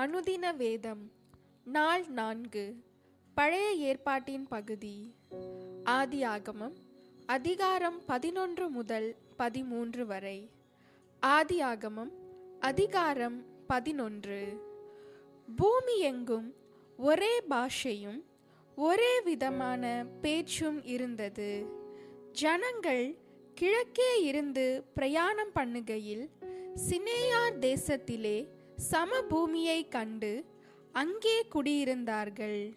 அனுதின வேதம் நாள் நான்கு பழைய ஏற்பாட்டின் பகுதி. ஆதியாகமம் அதிகாரம் பதினொன்று முதல் பதிமூன்று வரை. ஆதியாகமம் அதிகாரம் பதினொன்று. பூமி எங்கும் ஒரே பாஷையும் ஒரே விதமான பேச்சும் இருந்தது. ஜனங்கள் கிழக்கே இருந்து பிரயாணம் பண்ணுகையில் சினேயார் தேசத்திலே சமபூமியை கண்டு அங்கே குடியிருந்தார்கள்.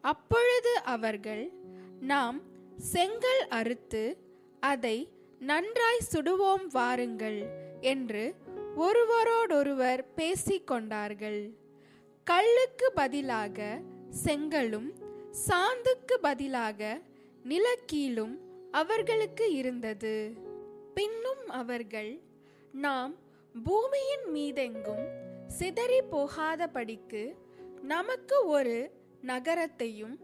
அப்பொழுது அவர்கள் நாம் செங்கல் அறுத்து அதை நன்றாய் சுடுவோம் வாருங்கள் என்று ஒருவரோடொருவர் பேசிக்கொண்டார்கள் கல்லுக்கு பதிலாக செங்கலும் சாந்துக்கு பதிலாக நிலக்கீழும் அவர்களுக்கு இருந்தது. பின்னும் அவர்கள் நாம் பூமியின் மீதெங்கும் சிதறி போகாதபடிக்கு நமக்கு ஒரு நகரத்தையும்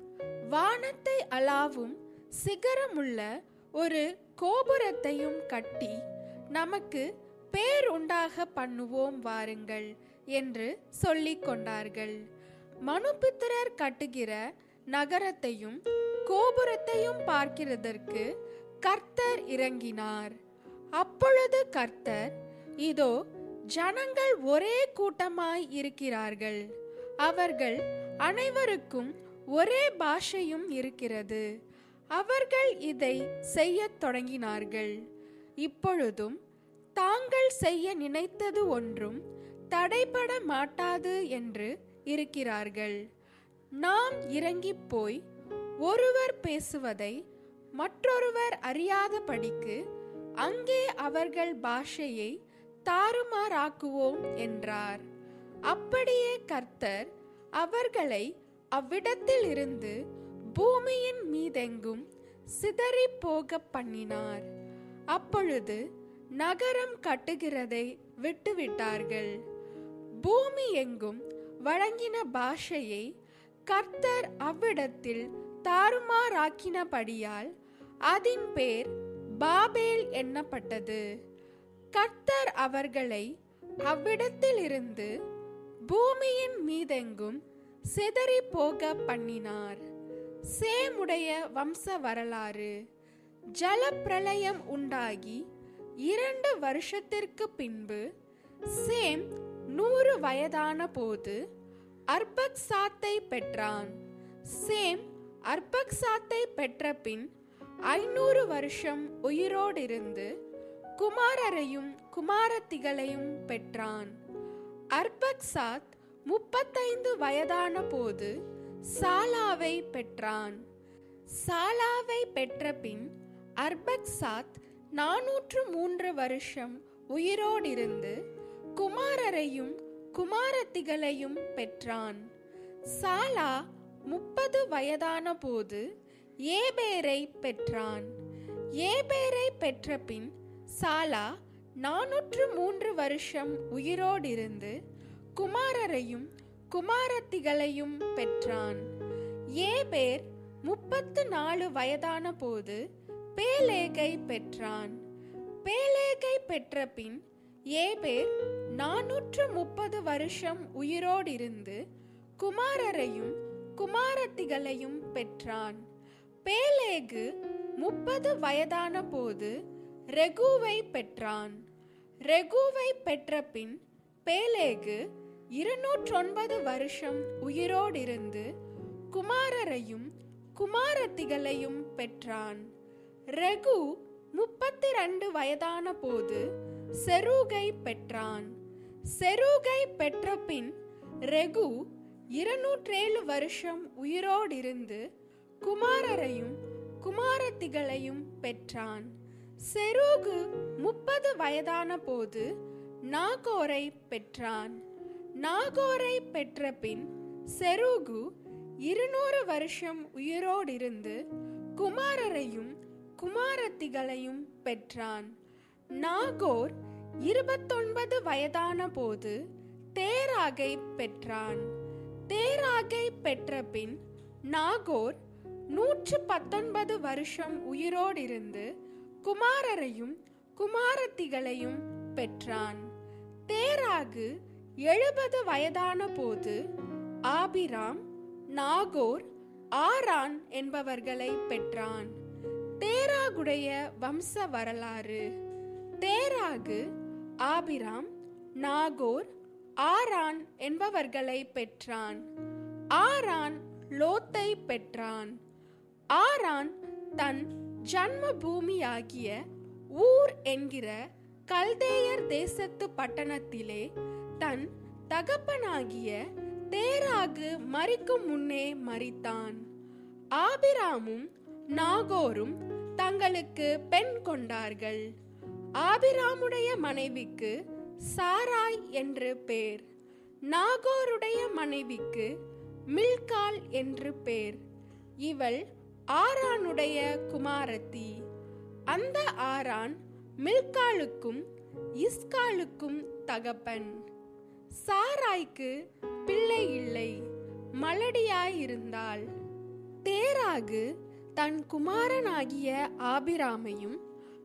வானத்தை அளாவும் சிகரமுள்ள ஒரு கோபுரத்தையும் கட்டி நமக்கு பேர் உண்டாக பண்ணுவோம் வாருங்கள் என்று சொல்லிக் கொண்டார்கள். மனுபித்திரர் கட்டுகிற நகரத்தையும் கோபுரத்தையும் பார்க்கிறதற்கு கர்த்தர் இறங்கினார். அப்பொழுது கர்த்தர் இதோ ஜனங்கள் ஒரே கூட்டமாய் இருக்கிறார்கள். அவர்கள் அனைவருக்கும் ஒரே பாஷையும் இருக்கிறது. அவர்கள் இதை செய்யத் தொடங்கினார்கள். இப்பொழுதும் தாங்கள் செய்ய நினைத்தது ஒன்றும் தடைபட மாட்டாது என்று இருக்கிறார்கள். நாம் இறங்கிப் போய் ஒருவர் பேசுவதை மற்றொருவர் அறியாதபடிக்கு அங்கே அவர்கள் பாஷையை தாறுமாறாக்குவோம் என்றார். அப்படியே கர்த்தர் அவர்களை அவ்விடத்தில் இருந்து பூமியின் மீதெங்கும் சிதறி போக பண்ணினார். அப்பொழுது நகரம் கட்டுகிறதை விட்டுவிட்டார்கள். பூமி எங்கும் வழங்கின பாஷையை கர்த்தர் அவ்விடத்தில் தாறுமாறாக்கினபடியால் அதன் பேர் பாபேல் எண்ணப்பட்டது கர்த்தர் அவர்களை அவ்விடத்திலிருந்து பூமியின் மீதெங்கும் சிதறி போக பண்ணினார். சேமுடைய வம்ச வரலாறு ஜலப்பிரளயம் உண்டாகி இரண்டு வருஷத்திற்கு பின்பு சேம் நூறு வயதான போது அர்பக்சாத்தை பெற்றான். சேம் அர்பக்சாத்தை பெற்ற பின் ஐநூறு வருஷம் உயிரோடிருந்து குமாரரையும் குமாரத்திகளையும் பெற்றான். அர்பக்சாத் முப்பத்தைந்து வயதான போது சாலாவை பெற்றான். சாலாவை பெற்ற பின் அர்பக்சாத் நாநூற்று மூன்று வருஷம் உயிரோடிருந்து குமாரரையும் குமாரத்திகளையும் பெற்றான். சாலா முப்பது வயதான போது ஏபேரை பெற்றான். ஏபேரை பெற்ற பின் சாலா நானூற்று மூன்று வருஷம் உயிரோடிருந்து குமாரரையும் குமாரத்திகளையும் பெற்றான். ஏபேர் முப்பத்து நாலு வயதான போது பேலேகை பெற்றான். பேலேகை பெற்ற பின் ஏபேர் நானூற்று முப்பது வருஷம் உயிரோடிருந்து குமாரரையும் குமாரத்திகளையும் பெற்றான். பேலேகு முப்பது வயதான போது ரெகுவை பெற்றான். ரெகுவை பெற்ற பின் பேலேகு இருநூற்றொன்பது வருஷம் உயிரோடிருந்து குமாரரையும் குமாரத்திகளையும் பெற்றான். ரெகு முப்பத்தி ரெண்டு வயதான போது செருகை பெற்றான். செருகை பெற்ற பின் ரெகு இருநூற்றேழு வருஷம் உயிரோடிருந்து குமாரரையும் குமாரத்திகளையும் பெற்றான். செருகு முப்பது வயதான போது நாகோரை பெற்றான். நாகோரை பெற்ற பின் செருகு இருநூறு வருஷம் உயிரோடிருந்து குமாரரையும் குமாரத்திகளையும் பெற்றான். நாகோர் இருபத்தொன்பது வயதான போது தேராகை பெற்றான். தேராகை பெற்ற பின் நாகோர் நூற்று பத்தொன்பது வருஷம் உயிரோடிருந்து குமாரரையும் குமாரத்திகளையும் பெற்றான். தேராகு எழுபது வயதான போது ஆபிராம் நாகோர் ஆரான் என்பவர்களை பெற்றான். தேராகுடைய வம்ச வரலாறு. தேராகு ஆபிராம் நாகோர் ஆரான் என்பவர்களை பெற்றான். ஆரான் லோத்தை பெற்றான். ஆரான் தன் ஜன்ம பூமியாகிய ஊர் என்கிற கல்தேயர் தேசத்து பட்டணத்திலே தன் தகப்பனாகிய தேராகு மறிக்கும் முன்னே மறித்தான் ஆபிராமும் நாகோரும் தங்களுக்கு பெண் கொண்டார்கள். ஆபிராமுடைய மனைவிக்கு சாராய் என்று பேர். நாகோருடைய மனைவிக்கு மில்கால் என்று பேர். இவள் ஆரானுடைய குமாரத்தி. அந்த ஆரான் மில்காலுக்கும் இஸ்காலுக்கும் தகப்பன். சாராய்க்கு பிள்ளை இல்லை மலடியாயிருந்தாள். தேராகு தன் குமாரனாகிய ஆபிராமையும்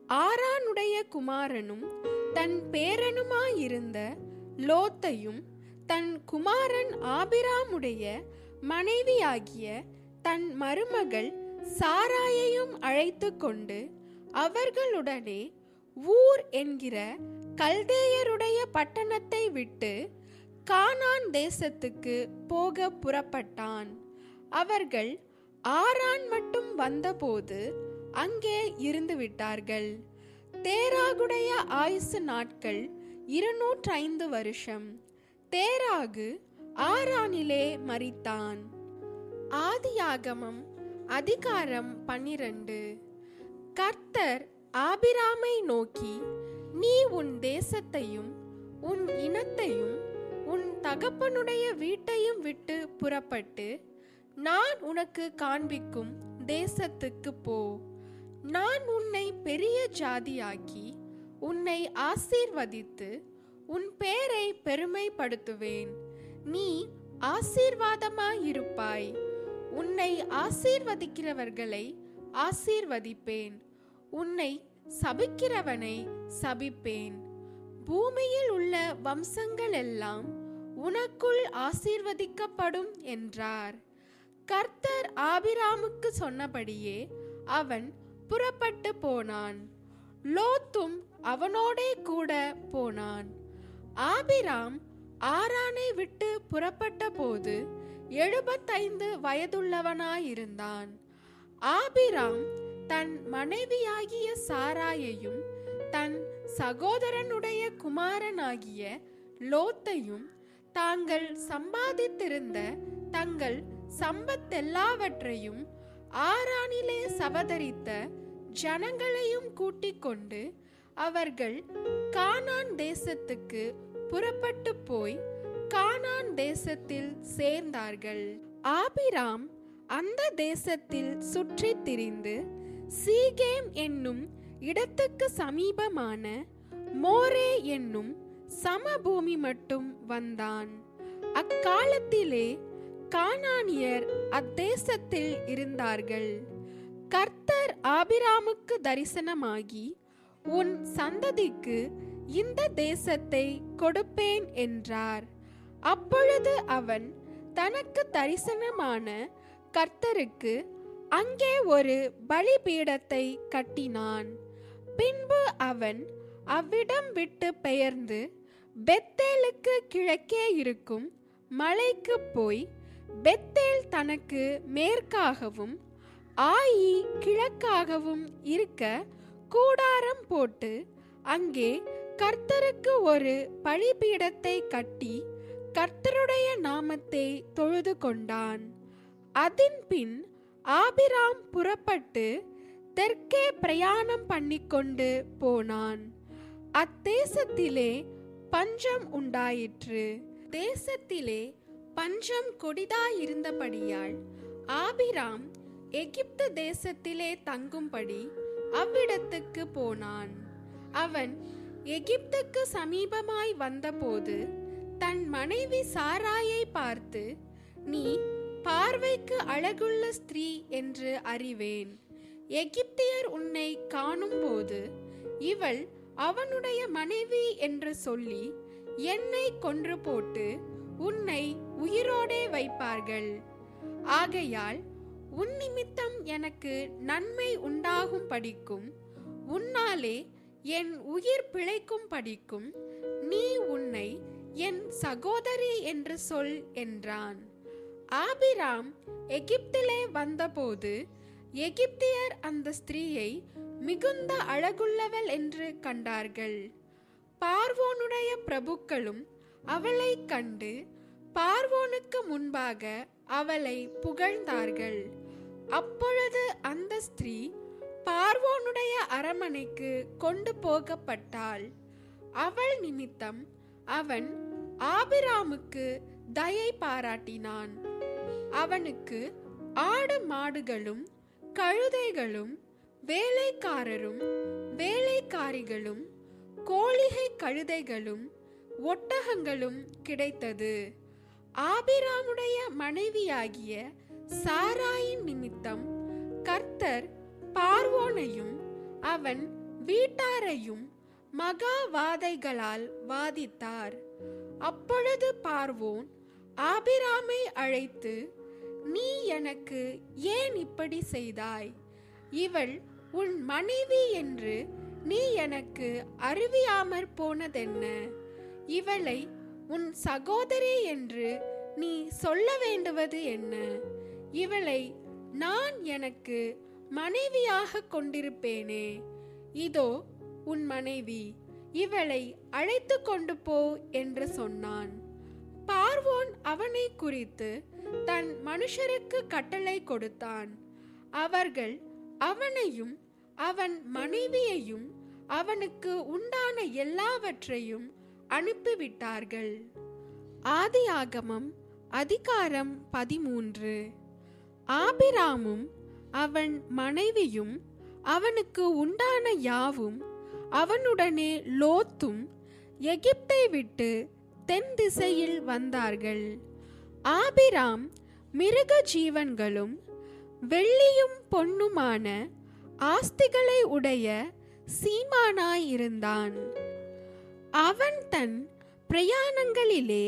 ஆரானுடைய குமாரனும் தன் பேரனுமாயிருந்த லோத்தையும் தன் குமாரன் ஆபிராமுடைய மனைவியாகிய தன் மருமகள் சாராயையும் அழைத்து கொண்டு அவர்களுடனே ஊர் என்கிற கல்தேயருடைய பட்டணத்தை விட்டு கானான் தேசத்துக்கு போக புறப்பட்டான். அவர்கள் ஆரான் மட்டும் வந்தபோது அங்கே இருந்து விட்டார்கள். தேராகுடைய ஆயுசு நாட்கள் இருநூற்றைந்து வருஷம். தேராகு ஆரானிலே மறித்தான் ஆதியாகமம் அதிகாரம் பன்னிரண்டு. கர்த்தர் ஆபிராமை நோக்கி நீ உன் தேசத்தையும் உன் இனத்தையும் உன் தகப்பனுடைய வீட்டையும் விட்டு புறப்பட்டு நான் உனக்கு காண்பிக்கும் தேசத்துக்கு போ. நான் உன்னை பெரிய ஜாதியாக்கி உன்னை ஆசீர்வதித்து உன் பேரை பெருமைப்படுத்துவேன். நீ ஆசீர்வாதமாயிருப்பாய். உன்னை ஆசீர்வதிக்கிறவர்களை ஆசீர்வதிப்பேன். உன்னை சபிக்கிறவனை சபிப்பேன். பூமியில் உள்ள வம்சங்கள் எல்லாம் உனக்குள் ஆசீர்வதிக்கப்படும் என்றார். கர்த்தர் ஆபிராமுக்கு சொன்னபடியே அவன் புறப்பட்டு போனான். லோத்தும் அவனோடே கூட போனான். ஆபிராம் ஆரானை விட்டு புறப்பட்ட போது எழுபத்தைந்து வயதுள்ளவனாயிருந்தான். ஆபிராம் தன் மனைவியாகிய சாராயையும் தன் சகோதரனுடைய குமாரனாகிய லோத்தையும் தாங்கள் சம்பாதித்திருந்த தங்கள் சம்பத்தெல்லாவற்றையும் ஆரானிலே சவதரித்த ஜனங்களையும் கூட்டிக் கொண்டு அவர்கள் கானான் தேசத்துக்கு புறப்பட்டு போய் கானான் தேசத்தில் சேர்ந்தார்கள். ஆபிராம் அந்த தேசத்தில் சுற்றித் திரிந்து சீகேம் என்னும் இடத்துக்கு சமீபமான மோரே என்னும் சமபூமி மட்டும் வந்தான். அக்காலத்திலே கானானியர் அத்தேசத்தில் இருந்தார்கள். கர்த்தர் ஆபிராமுக்கு தரிசனமாகி உன் சந்ததிக்கு இந்த தேசத்தை கொடுப்பேன் என்றார். அப்பொழுது அவன் தனக்கு தரிசனமான கர்த்தருக்கு அங்கே ஒரு பலிபீடத்தை கட்டினான். பின்பு அவன் அவ்விடம் விட்டு பெயர்ந்து பெத்தேலுக்கு கிழக்கே இருக்கும் மலைக்கு போய் பெத்தேல் தனக்கு மேற்காகவும் ஆயி கிழக்காகவும் இருக்க கூடாரம் போட்டு அங்கே கர்த்தருக்கு ஒரு பழிபீடத்தை கட்டி கர்த்தருடைய நாமத்தை தொழுது கொண்டான். அதன்பின் ஆபிராம் புறப்பட்டு தெற்கே பிரயாணம் பண்ணிக்கொண்டு போனான். அத்தேசத்திலே பஞ்சம் உண்டாயிற்று. தேசத்திலே பஞ்சம் கொடிதாயிருந்தபடியால் ஆபிராம் எகிப்து தேசத்திலே தங்கும்படி அவ்விடத்துக்கு போனான். அவன் எகிப்துக்கு சமீபமாய் வந்தபோது தன் மனைவி சாராயை பார்த்து நீ பார்வைக்கு அழகுள்ள ஸ்திரீ என்று அறிவேன். எகிப்தியர் உன்னை காணும்போது இவள் அவனுடைய மனைவி என்று சொல்லி என்னை கொன்று போட்டு உன்னை உயிரோடே வைப்பார்கள். ஆகையால் உன் நிமித்தம் எனக்கு நன்மை உண்டாகும் படிக்கும். உன்னாலே என் உயிர் பிழைக்கும் படிக்கும். நீ உன்னை என் சகோதரி என்று சொல் என்றான். ஆபிராம் எகிப்திலே வந்தபோது எகிப்தியர் அந்த ஸ்திரீயை மிகுந்த அழகுள்ளவள் என்று கண்டார்கள். பார்வோனுடைய பிரபுக்களும் அவளை கண்டு பார்வோனுக்கு முன்பாக அவளை புகழ்ந்தார்கள். அப்பொழுது அந்த ஸ்திரீ பார்வோனுடைய அரமனைக்கு கொண்டு போகப்பட்டாள். அவள் நிமித்தம் அவன் ஆபிராமுக்கு தயை பாராட்டினான். அவனுக்கு ஆடு மாடுகளும் கழுதைகளும் வேலைக்காரரும் வேலைக்காரிகளும் கோழிகை கழுதைகளும் ஒட்டகங்களும் கிடைத்தது. ஆபிராமுடைய மனைவியாகிய சாராயின் நிமித்தம் கர்த்தர் பார்வோனையும் அவன் வீட்டாரையும் மகா வாதைகளால் வாதித்தார். அப்பொழுது பார்வோன் ஆபிராமை அழைத்து நீ எனக்கு ஏன் இப்படி செய்தாய்? இவள் உன் மனைவி என்று நீ எனக்கு அறிவியாமற் போனதென்ன? இவளை உன் சகோதரி என்று நீ சொல்ல வேண்டுவது என்ன? இவளை நான் எனக்கு மனைவியாக கொண்டிருப்பேனே. இதோ உன் மனைவி இவளை அழைத்து கொண்டு போ என்று சொன்னான். பார்வோன் அவனை குறித்து தன் மனுஷருக்கு கட்டளை கொடுத்தான். அவர்கள் அவனையும் அவன் மனைவியையும் அவனுக்கு உண்டான எல்லாவற்றையும் அனுப்பிவிட்டார்கள். ஆதியாகமம் அதிகாரம் பதிமூன்று. ஆபிராமும் அவன் மனைவியும் அவனுக்கு உண்டான யாவும் அவனுடனே லோத்தும் எகிப்தை விட்டு தென் திசையில் வந்தார்கள். ஆபிராம் மிருக ஜீவன்களும் வெள்ளியும் பொன்னுமான ஆஸ்திகளை உடைய சீமானாயிருந்தான். அவன் தன் பிரயாணங்களிலே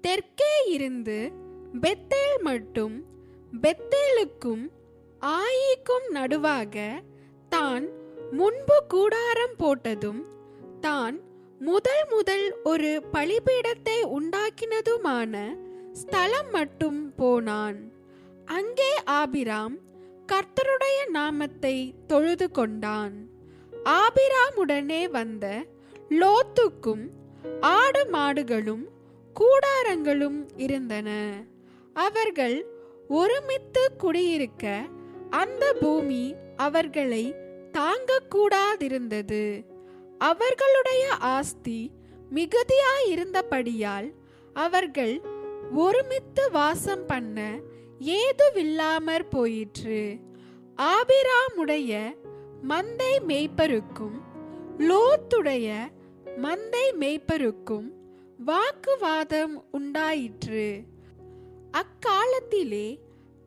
தெற்கே இருந்து பெத்தேல் மட்டும் பெத்தேலுக்கும் ஆயிக்கும் நடுவாக தான் முன்பு கூடாரம் போட்டதும் தான் முதல் முதல் ஒரு பலிபீடத்தை உண்டாக்கினதுமான ஸ்தலம் மட்டும் போனான். அங்கே ஆபிராம் கர்த்தருடைய நாமத்தை தொழுது கொண்டான். ஆபிராமுடனே வந்த லோத்துக்கும் ஆடு மாடுகளும் கூடாரங்களும் இருந்தன. அவர்கள் ஒருமித்து குடியிருக்க அந்த பூமி அவர்களை தாங்கக்கூடாதிருந்தது. அவர்களுடைய ஆஸ்தி மிகுதியாயிருந்தபடியால் அவர்கள் ஒருமித்து வாசம் பண்ண ஏதுவில்லாமற் போயிற்று. ஆபிராமுடைய மந்தை மேய்ப்பருக்கும் லோத்துடைய மந்தை மேய்ப்பருக்கும் வாக்குவாதம் உண்டாயிற்று. அக்காலத்திலே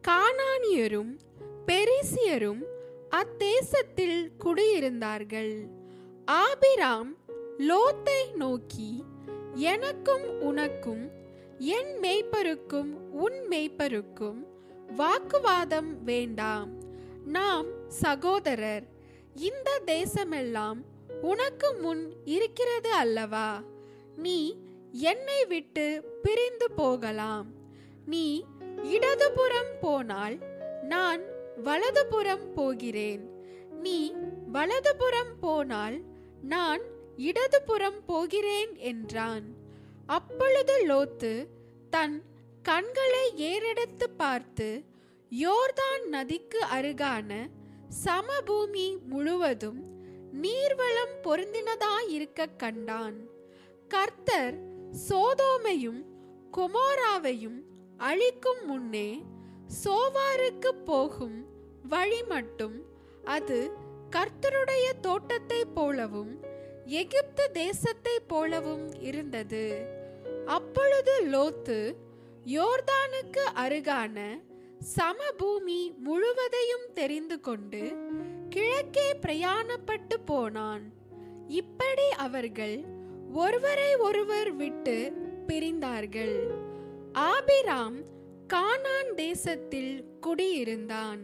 கானானியரும் பெரிசியரும் அத்தேசத்தில் குடியிருந்தார்கள். ஆபிராம் லோத்தை நோக்கி எனக்கும் உனக்கும் என் மேய்ப்பருக்கும் உன் மேய்ப்பருக்கும் வாக்குவாதம் வேண்டாம். நாம் சகோதரர் இந்த தேசமெல்லாம் உனக்கு முன் இருக்கிறது அல்லவா? நீ என்னை விட்டு பிரிந்து போகலாம். நீ இடதுபுறம் போனால் நான் வலதுபுறம் போகிறேன். நீ வலதுபுறம் போனால் நான் இடதுபுறம் போகிறேன் என்றான். அப்பொழுது லோத்து தன் கண்களை ஏறெடுத்து பார்த்து யோர்தான் நதிக்கு அருகான சமபூமி முழுவதும் நீர்வளம் பொருந்தினதாயிருக்க கண்டான். கர்த்தர் சோதோமையும் கொமோராவையும் அழிக்கும் முன்னே சோவாருக்கு போகும் வழி மட்டும் அது கர்த்தருடைய தோட்டத்தை போலவும் எகிப்து தேசத்தை போலவும் இருந்தது. அப்பொழுது லோத்து யோர்தானுக்கு அருகான சமபூமி முழுவதையும் தெரிந்து கொண்டு கிழக்கே பிரயாணப்பட்டு போனான். இப்படி அவர்கள் ஒருவரை ஒருவர் விட்டு பிரிந்தார்கள். ஆபிராம் கானான் தேசத்தில் குடியிருந்தான்.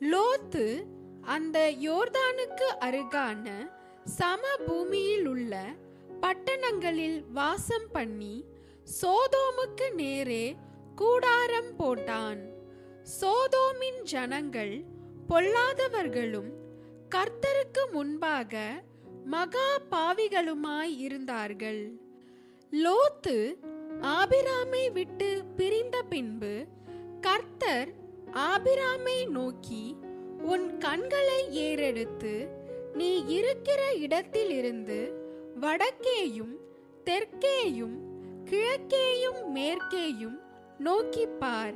லோத்து அந்த யோர்தானுக்கு அருகான சமபூமியில் உள்ள பட்டணங்களில் வாசம் பண்ணி சோதோமுக்கு நேரே கூடாரம் போட்டான். சோதோமின் ஜனங்கள் பொல்லாதவர்களும் கர்த்தருக்கு முன்பாக மகா பாவிகளுமாய் இருந்தார்கள். லோத்து ஆபிராமை விட்டு பிரிந்த பின்பு கர்த்தர் ஆபிராமை நோக்கி உன் கண்களை ஏறெடுத்து நீ இருக்கிற இடத்திலிருந்து வடக்கேயும் தெற்கேயும் கிழக்கேயும் மேற்கேயும் நோக்கி பார்.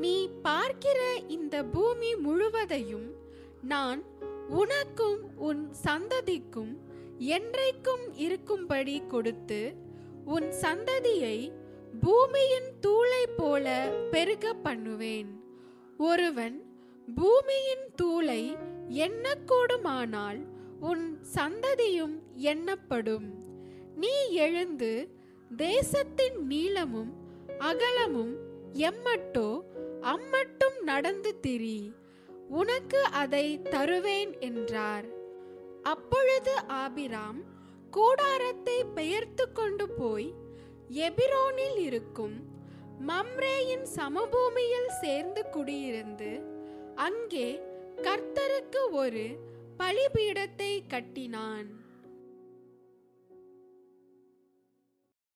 நீ பார்க்கிற இந்த பூமி முழுவதையும் நான் உனக்கும் உன் சந்ததிக்கும் என்றைக்கும் இருக்கும்படி கொடுத்து உன் சந்ததியை பூமியின் தூளை போல பெருக பண்ணுவேன். ஒருவன் பூமியின் தூளை எண்ணக்கூடுமானால் உன் சந்ததியும் எண்ணப்படும். நீ எழுந்து தேசத்தின் நீளமும் அகலமும் எம்மட்டோ அம்மட்டும் நடந்து திரி. உனக்கு அதை தருவேன் என்றார். அப்பொழுது ஆபிராம் கூடாரத்தை பெயர்த்து கொண்டு போய் எபிரோனில் இருக்கும் மம்ரேயின் சமபூமியில் சேர்ந்து குடியிருந்து அங்கே கர்த்தருக்கு ஒரு பலிபீடத்தை கட்டினான்.